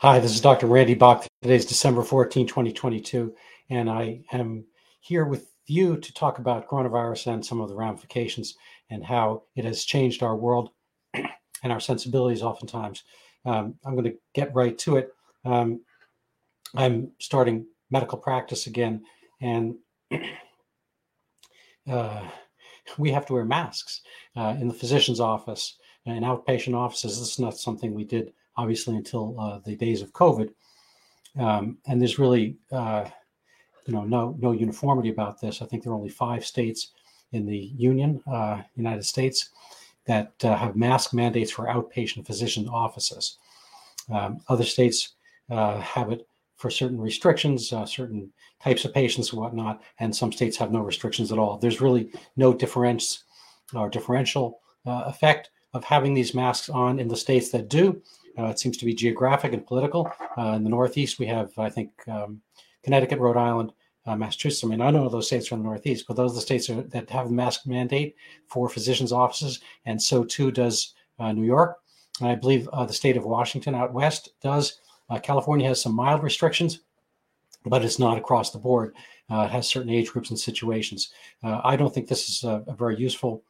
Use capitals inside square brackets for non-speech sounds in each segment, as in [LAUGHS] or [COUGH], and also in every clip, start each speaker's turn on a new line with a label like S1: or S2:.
S1: Hi, this is Dr. Randy Bock. Today is December 14, 2022, and I am here with you to talk about coronavirus and some of the ramifications and how it has changed our world [CLEARS THROAT] and our sensibilities oftentimes. Um, I'm going to get right to it. Um, I'm starting medical practice again, and [CLEARS THROAT] uh, we have to wear masks uh, in the physician's office in outpatient offices. This is not something we did obviously until uh, the days of COVID. Um, and there's really, uh, you know, no no uniformity about this. I think there are only five states in the Union, uh, United States, that uh, have mask mandates for outpatient physician offices. Um, other states uh, have it for certain restrictions, uh, certain types of patients and whatnot, and some states have no restrictions at all. There's really no difference or differential effect of having these masks on in the states that do it seems to be geographic and political. Uh, in the Northeast, we have, I think, um, Connecticut, Rhode Island, uh, Massachusetts. I mean, I know those states from the Northeast, but those are the states are, that have a mask mandate for physicians' offices, and so too does uh, New York. And I believe uh, the state of Washington out west does. Uh, California has some mild restrictions, but it's not across the board. it has certain age groups and situations. I don't think this is a, a very useful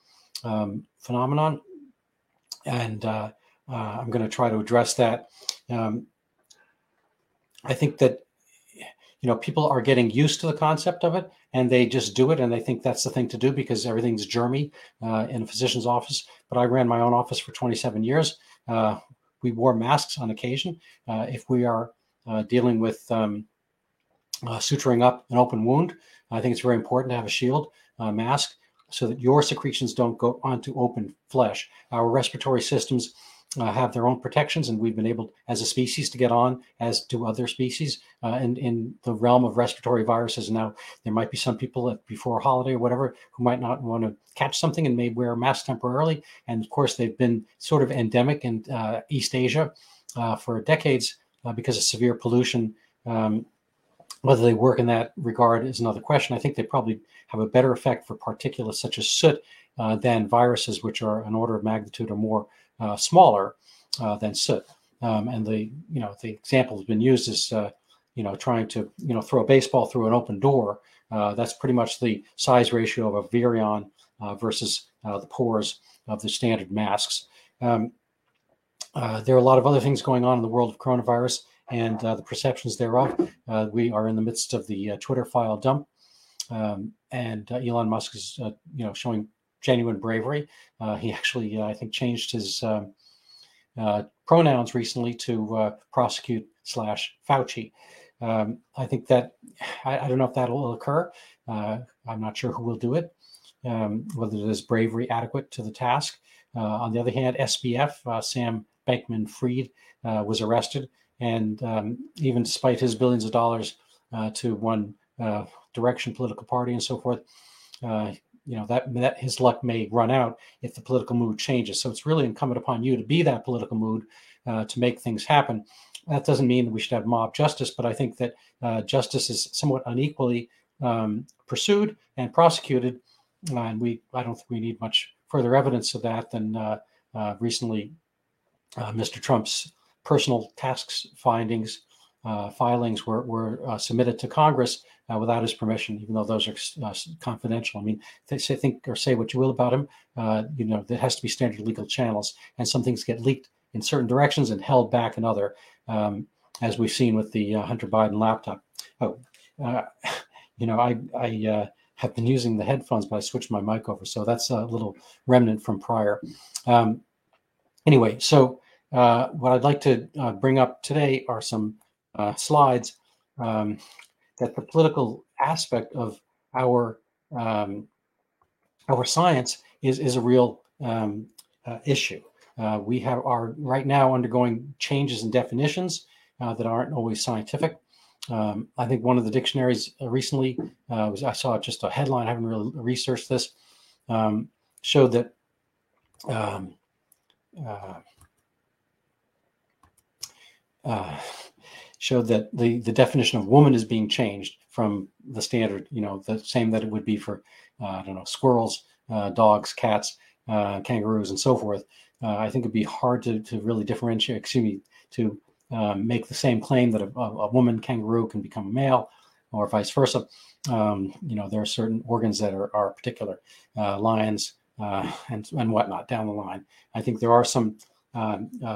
S1: um, phenomenon, and uh, I'm going to try to address that. Um, I think that you know people are getting used to the concept of it and they just do it and they think that's the thing to do because everything's germy uh, in a physician's office. But i ran my own office for 27 years. Uh, we wore masks on occasion. Uh, if we are uh, dealing with um, uh, suturing up an open wound i think it's very important to have a shield mask so that your secretions don't go onto open flesh. Our respiratory systems uh, have their own protections, and we've been able, as a species, to get on as do other species uh, in in the realm of respiratory viruses. Now, there might be some people that before a holiday or whatever who might not want to catch something and may wear a mask temporarily. And of course, they've been sort of endemic in uh, East Asia uh, for decades uh, because of severe pollution. Um, whether they work in that regard is another question. I think they probably have a better effect for particulates such as soot uh, than viruses, which are an order of magnitude or more uh, smaller uh, than soot. Um, and the you know the example has been used as uh, you know trying to you know throw a baseball through an open door. that's pretty much the size ratio of a virion versus the pores of the standard masks. Um, uh, there are a lot of other things going on in the world of coronavirus and uh, the perceptions thereof. Uh, we are in the midst of the Twitter file dump, um, and Elon Musk is, you know, showing genuine bravery. Uh, he actually, uh, I think, changed his um, uh, pronouns recently to uh, prosecute slash Fauci. Um, I think that I, I, don't know if that will occur. Uh, I'm not sure who will do it. Um, whether it is bravery adequate to the task. on the other hand, SBF Sam Bankman-Fried was arrested, and um, even despite his billions of dollars to one direction political party and so forth, uh, you know that that his luck may run out if the political mood changes. So it's really incumbent upon you to be that political mood uh, to make things happen. That doesn't mean that we should have mob justice, but I think that uh, justice is somewhat unequally um, pursued and prosecuted, uh, and we I don't think we need much further evidence of that than uh, uh, recently uh, Mr. Trump's personal tasks findings filings were were submitted to Congress uh, without his permission, even though those are uh, confidential. I mean, they say, think or say what you will about him, uh, you know, there has to be standard legal channels, and some things get leaked in certain directions and held back in other, um, as we've seen with the uh, Hunter Biden laptop. Oh, uh, [LAUGHS] you know, I I uh, have been using the headphones, but I switched my mic over, so that's a little remnant from prior. Um, anyway, so what I'd like to bring up today are some slides. Um, that the political aspect of our um, our science is is a real um, uh, issue. Uh, we have are right now undergoing changes in definitions uh, that aren't always scientific. Um, I think one of the dictionaries uh, recently uh, was I saw just a headline. I haven't really researched this. Um, showed that um, uh, showed that the, the definition of woman is being changed from the standard, you know, the same that it would be for, uh, I don't know, squirrels, uh, dogs, cats, uh, kangaroos, and so forth. Uh, I think it'd be hard to, to really differentiate, excuse me, to um, make the same claim that a, a, woman kangaroo can become a male, or vice versa. Um, you know, there are certain organs that are, are particular, uh, lions uh, and and whatnot down the line. I think there are some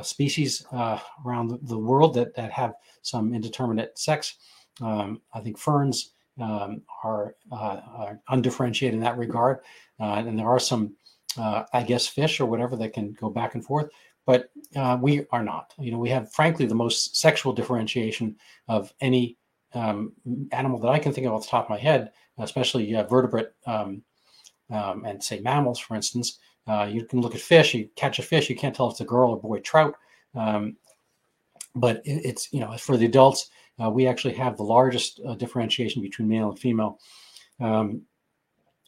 S1: species uh, around the, the, world that that have some indeterminate sex. Um, I think ferns um, are, uh, are, undifferentiated in that regard, uh, and there are some, I guess, fish or whatever that can go back and forth but uh, we are not. You know, we have frankly the most sexual differentiation of any um, animal that I can think of off the top of my head, especially uh, vertebrate um, um, and say mammals, for instance. Uh, you can look at fish. You catch a fish, you can't tell if it's a girl or boy trout. Um, but it, it's you know for the adults, uh, we actually have the largest uh, differentiation between male and female. Um,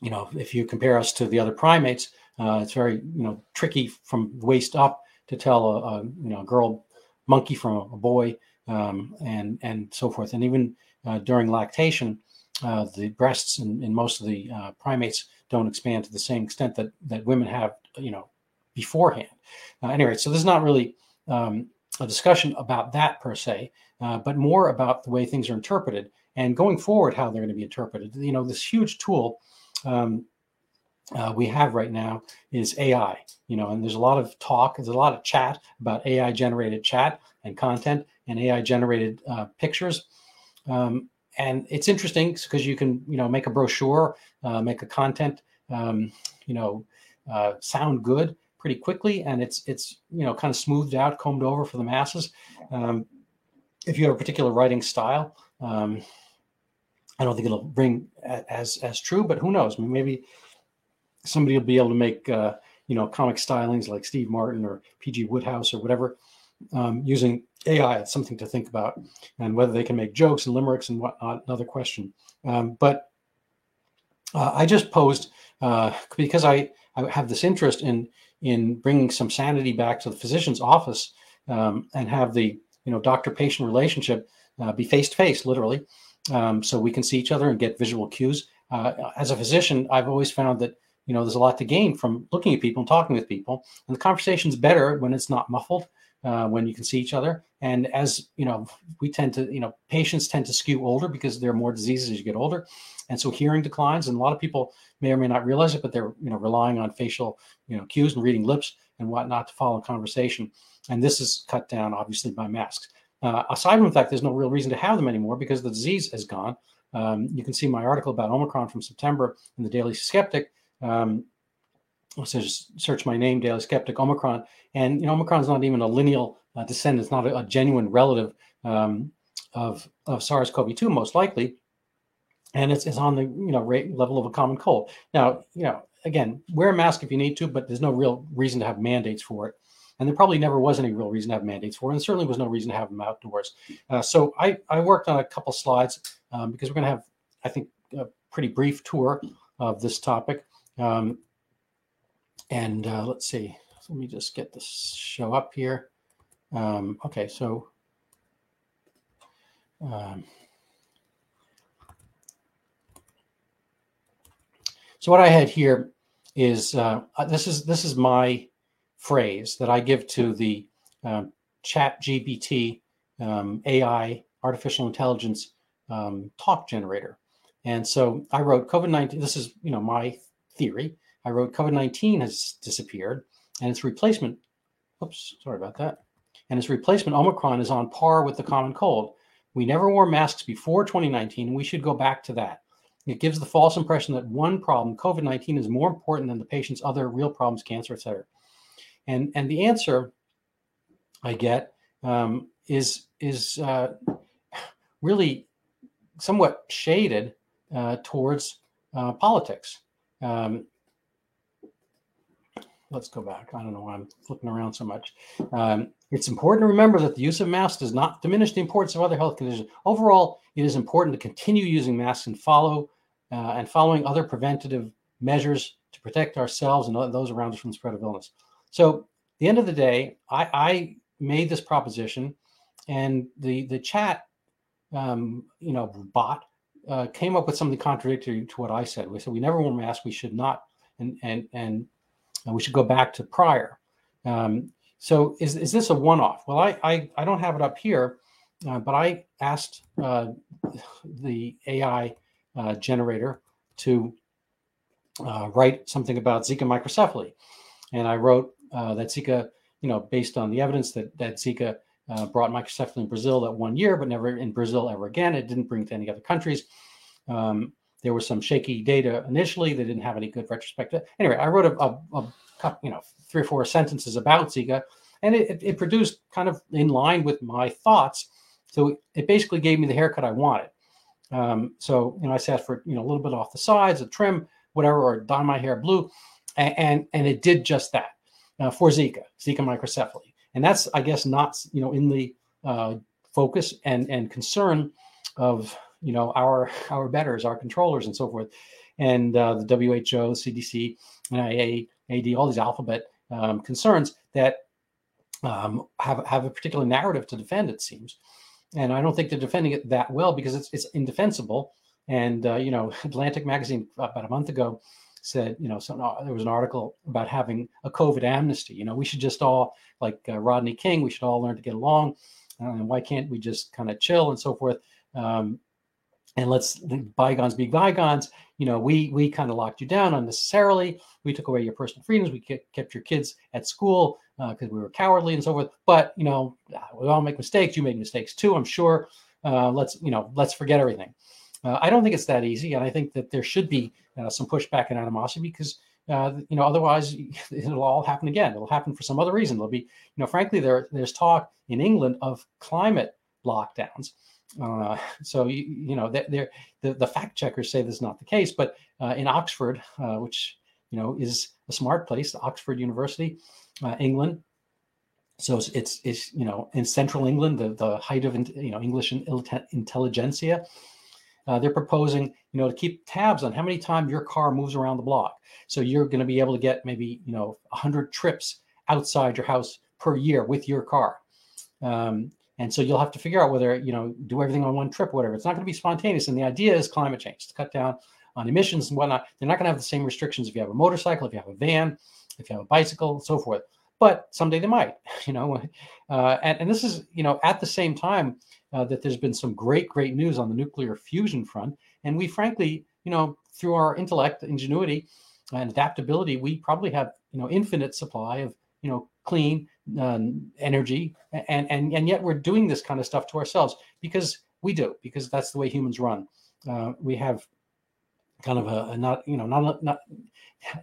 S1: you know, if you compare us to the other primates, uh, it's very you know tricky from waist up to tell a, a you know a girl monkey from a boy um, and and so forth. And even uh, during lactation, uh, the breasts in, in, most of the primates don't expand to the same extent that that women have, you know, beforehand. Uh, anyway, so this is not really um, a discussion about that per se, uh, but more about the way things are interpreted and going forward how they're going to be interpreted. You know, this huge tool. Um, uh, we have right now is AI. You know, and there's a lot of talk, there's a lot of chat about AI generated chat and content and AI generated uh, pictures. Um, and it's interesting because you can, you know, make a brochure, uh, make a content, um, you know, uh, sound good pretty quickly, and it's it's you know kind of smoothed out, combed over for the masses. Um, if you have a particular writing style, um, I don't think it'll bring as as true, but who knows? Maybe somebody will be able to make uh, you know comic stylings like Steve Martin or PG Wodehouse or whatever um, using AI. It's something to think about, and whether they can make jokes and limericks and whatnot, another question. Um, but uh, I just posed uh, because I, I have this interest in in bringing some sanity back to the physician's office um, and have the you know doctor patient relationship uh, be face to face, literally, um, so we can see each other and get visual cues. Uh, as a physician, I've always found that you know there's a lot to gain from looking at people and talking with people and the conversation's better when it's not muffled uh, when you can see each other. And as you know we tend to you know patients tend to skew older because there are more diseases as you get older. And so hearing declines and a lot of people may or may not realize it but they're you know relying on facial you know cues and reading lips and whatnot to follow conversation. And this is cut down obviously by masks. Uh, aside from the fact there's no real reason to have them anymore because the disease is gone. Um, you can see my article about omicron from september in the daily skeptic. Um, just search my name, Daily Skeptic Omicron, and you know Omicron is not even a lineal uh, descendant; it's not a, a genuine relative um, of of SARS-CoV-2, most likely, and it's, it's on the you know rate level of a common cold. Now, you know, again, wear a mask if you need to, but there's no real reason to have mandates for it, and there probably never was any real reason to have mandates for it, and certainly was no reason to have them outdoors. Uh, so I I worked on a couple slides um, because we're going to have, I think, a pretty brief tour of this topic. Um, and uh, let's see, let me just get this show up here. Um, okay, so um, so what I had here is uh, uh this is this is my phrase that I give to the uh, Chat GPT um, AI artificial intelligence um, talk generator. And so I wrote COVID 19. This is, you know, my theory. I wrote COVID 19 has disappeared and its replacement, oops, sorry about that. And its replacement, Omicron, is on par with the common cold. We never wore masks before 2019, and we should go back to that. It gives the false impression that one problem, COVID 19, is more important than the patient's other real problems, cancer, etc. And, and the answer I get um, is, is uh, really somewhat shaded uh, towards uh, politics. Um, let's go back. I don't know why I'm flipping around so much. Um, it's important to remember that the use of masks does not diminish the importance of other health conditions. Overall, it is important to continue using masks and follow uh, and following other preventative measures to protect ourselves and those around us from the spread of illness. So, the end of the day, I, I made this proposition, and the the chat, um, you know, bot uh, came up with something contradictory to what I said. We said we never wore masks. We should not, and and and we should go back to prior. Um, so is, is this a one-off? Well, I, I, I don't have it up here, uh, but I asked uh, the AI uh, generator to uh, write something about Zika microcephaly. And I wrote uh, that Zika, you know, based on the evidence that, that Zika uh, brought microcephaly in Brazil that one year, but never in Brazil ever again. It didn't bring to any other countries. Um, there was some shaky data initially. They didn't have any good retrospective. Anyway, I wrote a, a, a you know three or four sentences about Zika, and it, it, produced kind of in line with my thoughts. So it basically gave me the haircut I wanted. Um, so you know, I sat for you know a little bit off the sides, a trim, whatever, or dye my hair blue, and and, and it did just that uh, for Zika, Zika microcephaly, and that's I guess not you know in the uh, focus and and concern of you know our our betters, our controllers, and so forth, and uh, the WHO, CDC, NIA, AD, all these alphabet um, concerns that um, have have a particular narrative to defend. It seems, and I don't think they're defending it that well because it's it's indefensible. And uh, you know, [LAUGHS] Atlantic magazine about a month ago said, you know, some, uh, there was an article about having a COVID amnesty. You know, we should just all, like uh, Rodney King, we should all learn to get along. Uh, and why can't we just kind of chill and so forth? Um, and let's bygones be bygones. You know, we we kind of locked you down unnecessarily. We took away your personal freedoms. We kept your kids at school because uh, we were cowardly and so forth. But you know, we all make mistakes. You made mistakes too, I'm sure. Uh, let's you know, let's forget everything. Uh, I don't think it's that easy, and I think that there should be uh, some pushback and animosity because uh, you know otherwise [LAUGHS] it'll all happen again. It'll happen for some other reason. There'll be you know, frankly, there there's talk in England of climate lockdowns. Uh, so you, you know the, the fact checkers say this is not the case, but uh, in Oxford, uh, which you know is a smart place, Oxford University, uh, England. So it's, it's, it's you know in central England, the the height of you know English intelligentsia. Uh, they're proposing you know to keep tabs on how many times your car moves around the block. So you're going to be able to get maybe you know 100 trips outside your house per year with your car. Um, and so you'll have to figure out whether, you know, do everything on one trip, whatever. It's not going to be spontaneous. And the idea is climate change to cut down on emissions and whatnot. They're not going to have the same restrictions if you have a motorcycle, if you have a van, if you have a bicycle, so forth. But someday they might, [LAUGHS] you know. Uh, and, and this is, you know, at the same time uh, that there's been some great, great news on the nuclear fusion front. And we frankly, you know, through our intellect, ingenuity, and adaptability, we probably have, you know, infinite supply of, you know, clean uh, energy, and and and yet we're doing this kind of stuff to ourselves because we do because that's the way humans run. Uh, we have kind of a, a, not you know not not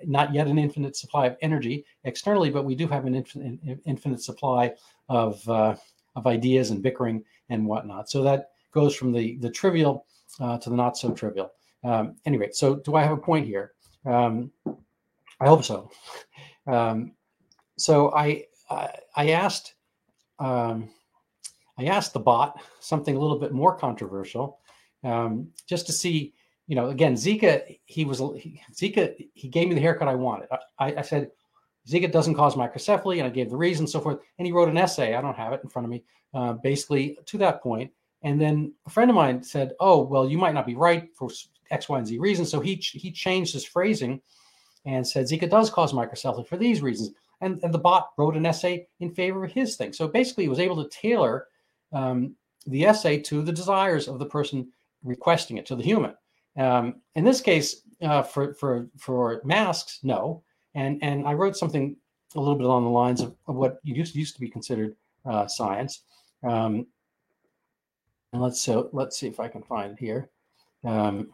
S1: not yet an infinite supply of energy externally, but we do have an infinite infinite supply of uh, of ideas and bickering and whatnot. So that goes from the the trivial uh, to the not so trivial. Um, anyway, so do I have a point here? Um, I hope so. [LAUGHS] Um, so I I asked um, I asked the bot something a little bit more controversial, um, just to see, you know, again, Zika, he was he, Zika, he gave me the haircut I wanted. I, I, said Zika doesn't cause microcephaly, and I gave the reason, so forth. And he wrote an essay. I don't have it in front of me, uh, basically to that point. And then a friend of mine said, "Oh, well, you might not be right for X, Y, and Z reasons." So he he changed his phrasing and said Zika does cause microcephaly for these reasons and, and the bot wrote an essay in favor of his thing. So basically, he was able to tailor um, the essay to the desires of the person requesting it, to the human. Um, in this case, uh, for for for masks, no. And and I wrote something a little bit along the lines of, of what used used to be considered uh, science. Um, and let's so let's see if I can find it here. Um,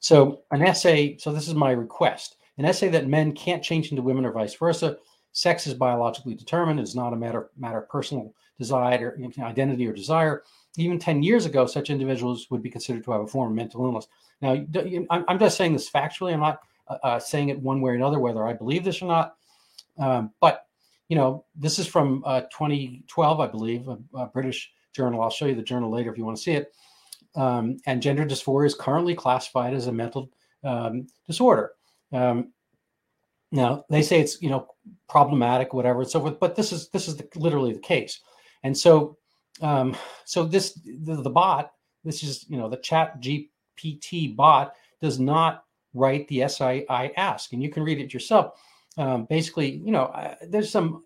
S1: so an essay. So this is my request: an essay that men can't change into women or vice versa Sex is biologically determined. It's not a matter, matter of personal desire, or identity, or desire. Even 10 years ago, such individuals would be considered to have a form of mental illness. Now, I'm just saying this factually. I'm not uh, uh, saying it one way or another, whether I believe this or not. Um, but, you know, this is from uh, 2012, I believe, a, a, British journal. I'll show you the journal later if you want to see it. Um, and gender dysphoria is currently classified as a mental um, disorder. Um, now they say it's you know problematic, whatever, and so forth. But this is this is the, literally the case, and so um, so this the, the bot, this is you know the Chat GPT bot does not write the essay I ask, and you can read it yourself. Um, basically, you know, uh, there's some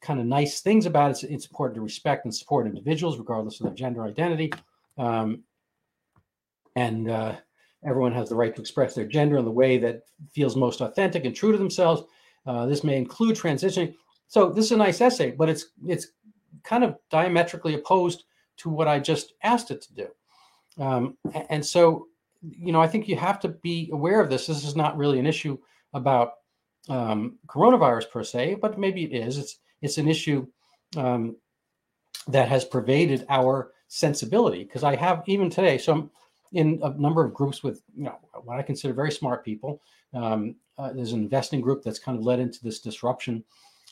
S1: kind of nice things about it. It's, it's, important to respect and support individuals regardless of their gender identity. Um, and uh, everyone has the right to express their gender in the way that feels most authentic and true to themselves. Uh, this may include transitioning. So this is a nice essay, but it's it's kind of diametrically opposed to what I just asked it to do. Um, and so, you know, I think you have to be aware of this. This is not really an issue about um, coronavirus per se, but maybe it is. It's it's an issue um, that has pervaded our sensibility. Because I have even today, so I'm in a number of groups with you know what I consider very smart people. Um, uh, there's an investing group that's kind of led into this disruption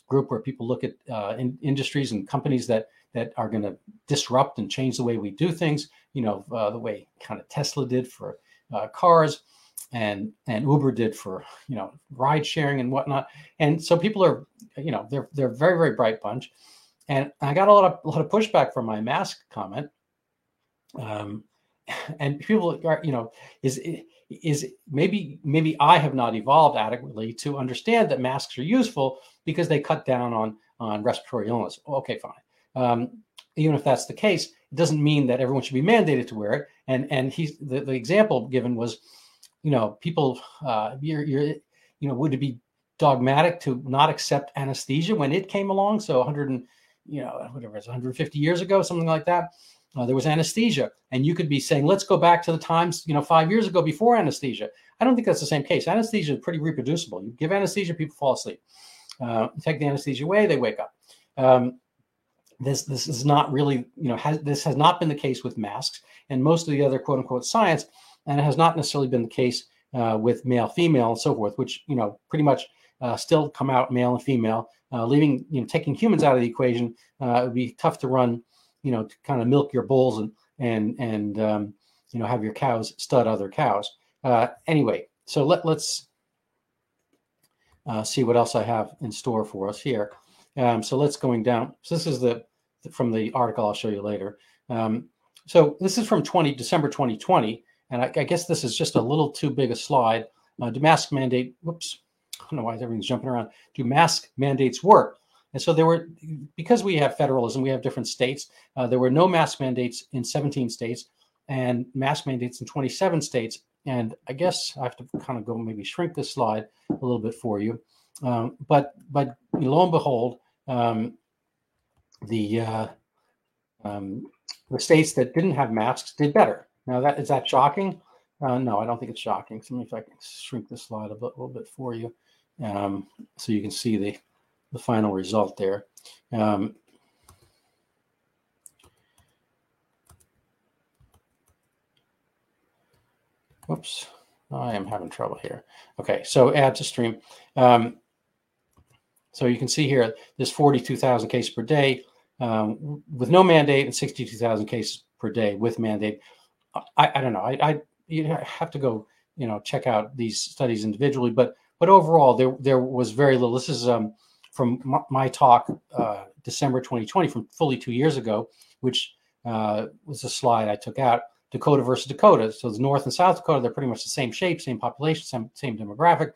S1: group where people look at uh, in, industries and companies that that are going to disrupt and change the way we do things. You know, uh, the way kind of Tesla did for uh, cars, and and Uber did for you know ride sharing and whatnot. And so people are, you know, they're they're very very bright bunch. And I got a lot of a lot of pushback from my mask comment. Um, and people are, you know, is is maybe maybe I have not evolved adequately to understand that masks are useful because they cut down on on respiratory illness. Okay, fine. Um, even if that's the case, it doesn't mean that everyone should be mandated to wear it. And and he's the, the example given was, you know, people uh, you're, you're you know would it be dogmatic to not accept anesthesia when it came along? So 100 and you know whatever it's 150 years ago, something like that. Uh, there was anesthesia, and you could be saying, "Let's go back to the times you know five years ago before anesthesia." I don't think that's the same case. Anesthesia is pretty reproducible. You give anesthesia, people fall asleep. Uh, take the anesthesia away, they wake up. Um, this this is not really you know has this has not been the case with masks and most of the other quote unquote science and it has not necessarily been the case uh, with male female and so forth which you know pretty much uh, still come out male and female uh, leaving you know taking humans out of the equation uh, it would be tough to run you know to kind of milk your bulls and and and um, you know have your cows stud other cows uh, anyway so let, let's uh, see what else i have in store for us here um, so let's going down so this is the from the article I'll show you later. Um, so this is from 20 December 2020, and I, I, guess this is just a little too big a slide. Uh, do mask mandate? Whoops, I don't know why everything's jumping around. Do mask mandates work? And so there were, because we have federalism, we have different states. Uh, there were no mask mandates in 17 states, and mask mandates in 27 states. And I guess I have to kind of go maybe shrink this slide a little bit for you. Um, but but lo and behold, um, the uh, um, the states that didn't have masks did better. Now, that is that shocking? Uh, no, I don't think it's shocking. So, let me if I can shrink the slide a little bit for you, um, so you can see the the final result there. Um, whoops, I am having trouble here. Okay, so add to stream. Um, so you can see here, this 42,000 cases per day um, with no mandate and 62,000 cases per day with mandate. I, I don't know. I, I you have to go, you know, check out these studies individually, but but overall, there there was very little. This is um, from my, talk uh, December 2020, from fully two years ago, which uh, was a slide I took out. Dakota versus Dakota. So the North and South Dakota, they're pretty much the same shape, same population, same, same demographic,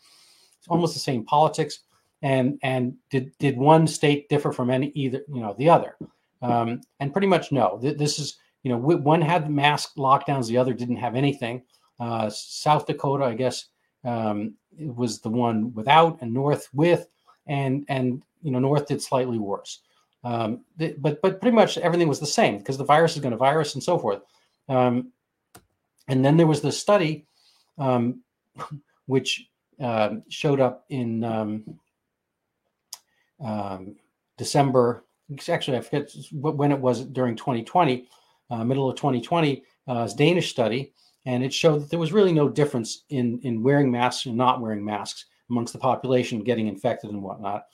S1: it's almost the same politics and and did did one state differ from any either you know the other um, and pretty much no this is you know one had mask lockdowns the other didn't have anything uh, south dakota i guess um, was the one without and north with and and you know north did slightly worse um, but but pretty much everything was the same because the virus is going to virus and so forth um, and then there was this study um, [LAUGHS] which uh, showed up in um, um, December. Actually, I forget when it was during 2020, uh, middle of 2020, uh, Danish study, and it showed that there was really no difference in in wearing masks and not wearing masks amongst the population getting infected and whatnot.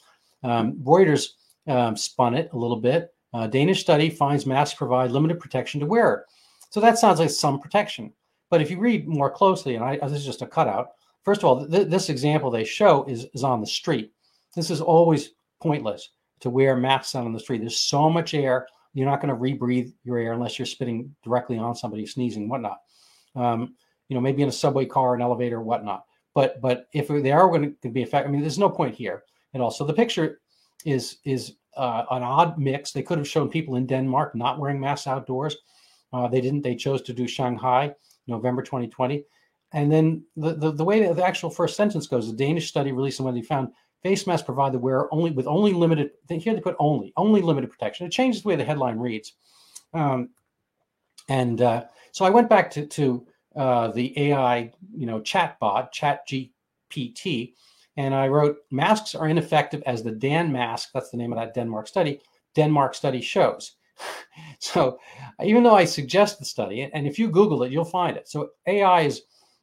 S1: Um, Reuters um, spun it a little bit. Uh, Danish study finds masks provide limited protection to wearer. So that sounds like some protection. But if you read more closely, and I, this is just a cutout, first of all, th- this example they show is, is on the street. This is always pointless to wear masks out on the street. There's so much air. You're not going to rebreathe your air unless you're spitting directly on somebody, sneezing, whatnot. Um, you know, maybe in a subway car, an elevator, whatnot. But but if they are going to be affected, I mean, there's no point here at all. So the picture is is uh, an odd mix. They could have shown people in Denmark not wearing masks outdoors. Uh, they didn't. They chose to do Shanghai, November 2020. And then the, the, the way the actual first sentence goes, the Danish study released when they found face masks provide the wearer only with only limited, here they put only, only limited protection. It changes the way the headline reads. Um, and uh, so I went back to, to uh, the AI, you know, chatbot, ChatGPT, and I wrote, masks are ineffective as the DANMASK, that's the name of that Denmark study, Denmark study shows. [LAUGHS] so even though I suggest the study, and if you Google it, you'll find it. So AI is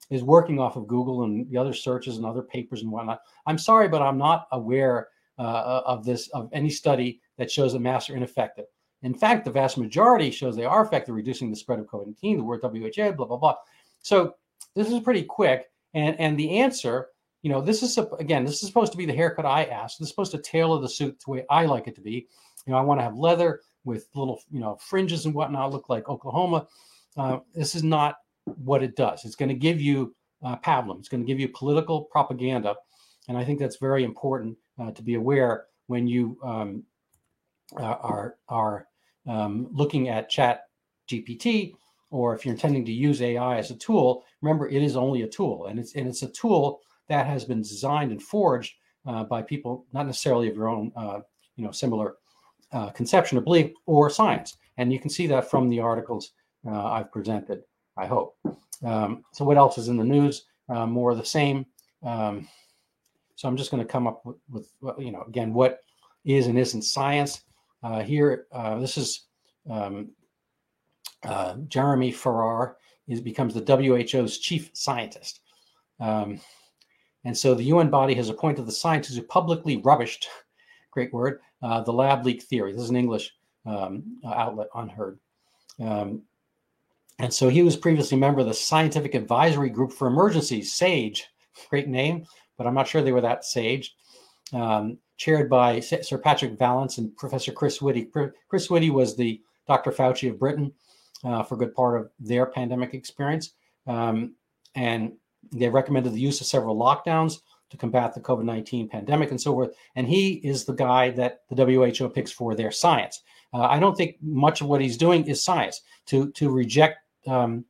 S1: is working off of Google and the other searches and other papers and whatnot. I'm sorry, but I'm not aware uh, of this of any study that shows that masks are ineffective. In fact, the vast majority shows they are effective reducing the spread of COVID-19. The word WHO, blah blah blah. So this is pretty quick, and and the answer, you know, this is again, this is supposed to be the haircut I asked. This is supposed to tailor the suit the way I like it to be. You know, I want to have leather with little, you know, fringes and whatnot, look like Oklahoma. Uh, this is not what it does. It's going to give you uh, pablum. It's going to give you political propaganda, and I think that's very important uh, to be aware when you um, uh, are are um, looking at Chat GPT or if you're intending to use AI as a tool. Remember, it is only a tool, and it's and it's a tool that has been designed and forged uh, by people not necessarily of your own, uh, you know, similar uh, conception or belief or science. And you can see that from the articles I've presented. I hope. Um, so what else is in the news? Uh, more of the same. Um, so I'm just going to come up with, with, you know, again, what is and isn't science. Uh, here, uh, this is um, uh, Jeremy Farrar is becomes the WHO's chief scientist. Um, and so the UN body has appointed the scientists who publicly rubbished, [LAUGHS] great word, uh, the lab leak theory. This is an English um, outlet, UnHerd. Um, and so he was previously a member of the Scientific Advisory Group for Emergencies, SAGE, great name, but I'm not sure they were that sage. Um, chaired by Sir Patrick Vallance and Professor Chris Whitty. Chris Whitty was the Dr. Fauci of Britain uh, for a good part of their pandemic experience. Um, and they recommended the use of several lockdowns to combat the COVID 19 pandemic and so forth. And he is the guy that the WHO picks for their science. Uh, I don't think much of what he's doing is science. To, to reject um,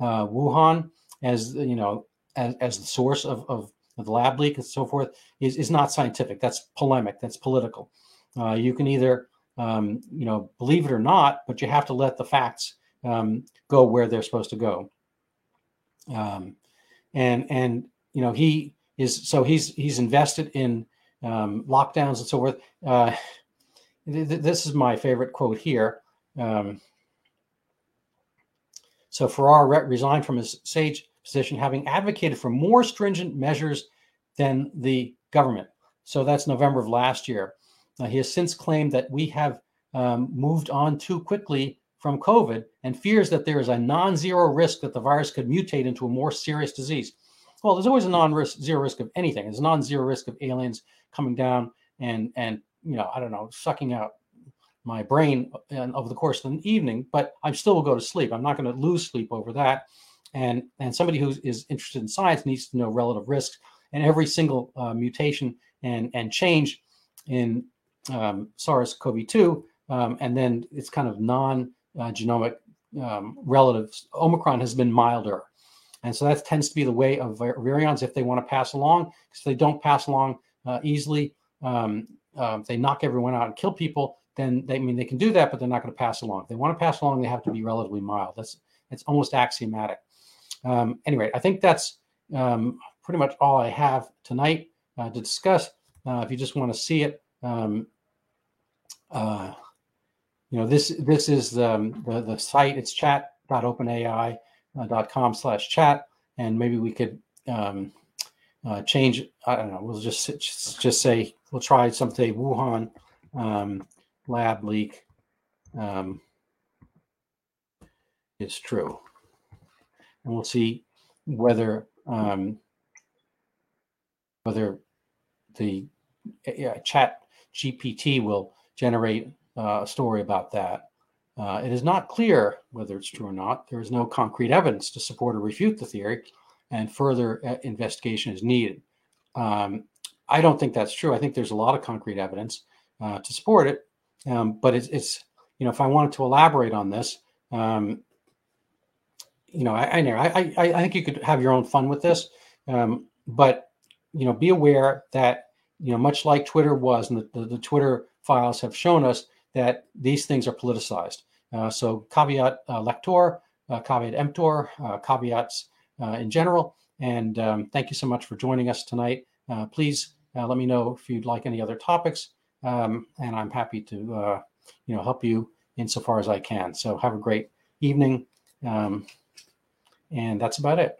S1: uh, Wuhan as you know as, as the source of, of, the lab leak and so forth is, is not scientific. That's polemic. That's political. Uh, you can either um, you know believe it or not, but you have to let the facts um, go where they're supposed to go. Um, and and you know he is so he's he's invested in um, lockdowns and so forth. Uh, th- this is my favorite quote here. Um, so Farrar re- resigned from his SAGE position, having advocated for more stringent measures than the government. So that's November of last year. Uh, he has since claimed that we have um, moved on too quickly from COVID and fears that there is a non zero risk that the virus could mutate into a more serious disease. Well, there's always a non zero risk of anything. There's a non zero risk of aliens coming down and, and, you know, I don't know, sucking out my brain uh, over the course of an evening, but I still will go to sleep. I'm not going to lose sleep over that. And and somebody who is interested in science needs to know relative risks and every single uh, mutation and and change in um, SARS-CoV-2, um, and then it's kind of non-genomic uh, um, relatives. Omicron has been milder, and so that tends to be the way of virions if they want to pass along. Because they don't pass along uh, easily, um, uh, they knock everyone out and kill people then they I mean they can do that, but they're not going to pass along. If they want to pass along, they have to be relatively mild. That's it's almost axiomatic. Um, anyway, I think that's um, pretty much all I have tonight uh, to discuss. Uh, if you just want to see it, um, uh, you know this this is the, the, the site. It's chat.openai.com slash chat, and maybe we could um, uh, change. I don't know. We'll just just say we'll try someday Wuhan. Um, lab leak um, is true. And we'll see whether um, whether the uh, chat GPT will generate uh, a story about that. Uh, it is not clear whether it's true or not. There is no concrete evidence to support or refute the theory, and further uh, investigation is needed. Um, I don't think that's true. I think there's a lot of concrete evidence uh, to support it. Um, but it's, it's, you know, if I wanted to elaborate on this, um, you know, I, I know, I, I, I think you could have your own fun with this, um, but you know, be aware that you know, much like Twitter was, and the, the, the Twitter files have shown us that these things are politicized. Uh, so caveat uh, lector, uh, caveat emptor, uh, caveats uh, in general. And um, thank you so much for joining us tonight. Uh, please let me know if you'd like any other topics, um, and I'm happy to you know help you insofar as I can. So have a great evening, um, and that's about it.